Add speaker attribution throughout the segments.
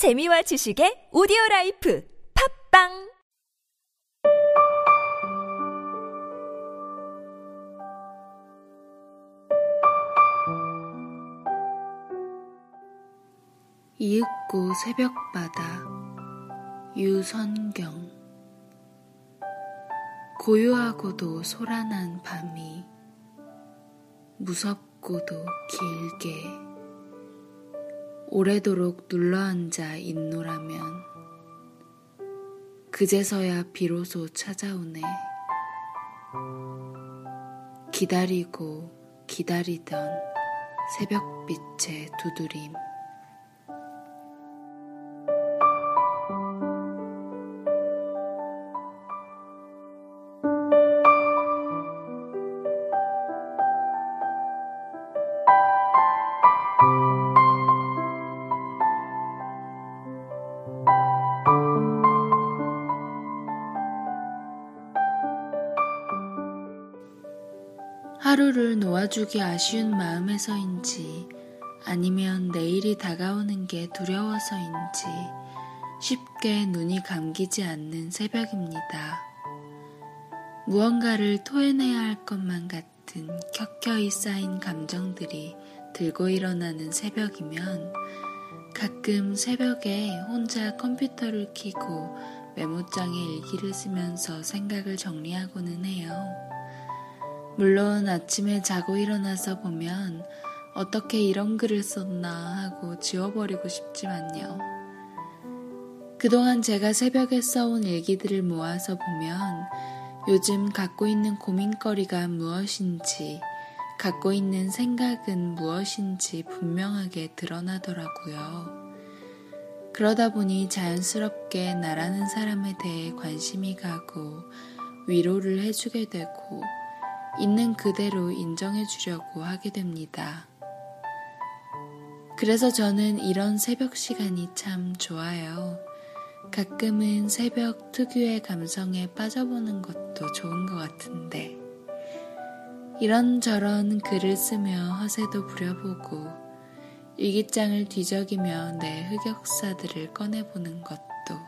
Speaker 1: 재미와 지식의 오디오 라이프 팝빵!
Speaker 2: 이윽고 새벽바다 유선경. 고요하고도 소란한 밤이 무섭고도 길게 오래도록 눌러앉아 있노라면 그제서야 비로소 찾아오네. 기다리고 기다리던 새벽빛의 두드림 하루를 놓아주기 아쉬운 마음에서인지 아니면 내일이 다가오는 게 두려워서인지 쉽게 눈이 감기지 않는 새벽입니다. 무언가를 토해내야 할 것만 같은 켜켜이 쌓인 감정들이 들고 일어나는 새벽이면 가끔 새벽에 혼자 컴퓨터를 켜고 메모장에 일기를 쓰면서 생각을 정리하고는 해요. 물론 아침에 자고 일어나서 보면 어떻게 이런 글을 썼나 하고 지워버리고 싶지만요. 그동안 제가 새벽에 써온 일기들을 모아서 보면 요즘 갖고 있는 고민거리가 무엇인지, 갖고 있는 생각은 무엇인지 분명하게 드러나더라고요. 그러다 보니 자연스럽게 나라는 사람에 대해 관심이 가고 위로를 해주게 되고 있는 그대로 인정해 주려고 하게 됩니다. 그래서 저는 이런 새벽 시간이 참 좋아요. 가끔은 새벽 특유의 감성에 빠져보는 것도 좋은 것 같은데, 이런저런 글을 쓰며 허세도 부려보고, 일기장을 뒤적이며 내 흑역사들을 꺼내보는 것도,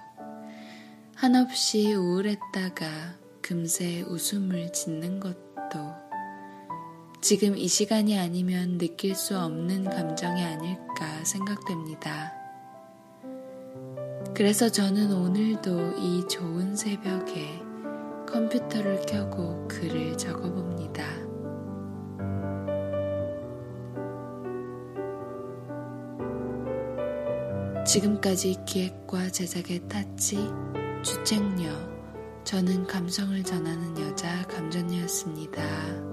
Speaker 2: 한없이 우울했다가 금세 웃음을 짓는 것도, 것도 지금 이 시간이 아니면 느낄 수 없는 감정이 아닐까 생각됩니다. 그래서 저는 오늘도 이 좋은 새벽에 컴퓨터를 켜고 글을 적어봅니다. 지금까지 기획과 제작의 타치, 주책녀, 저는 감성을 전하는 여자 감전녀였습니다.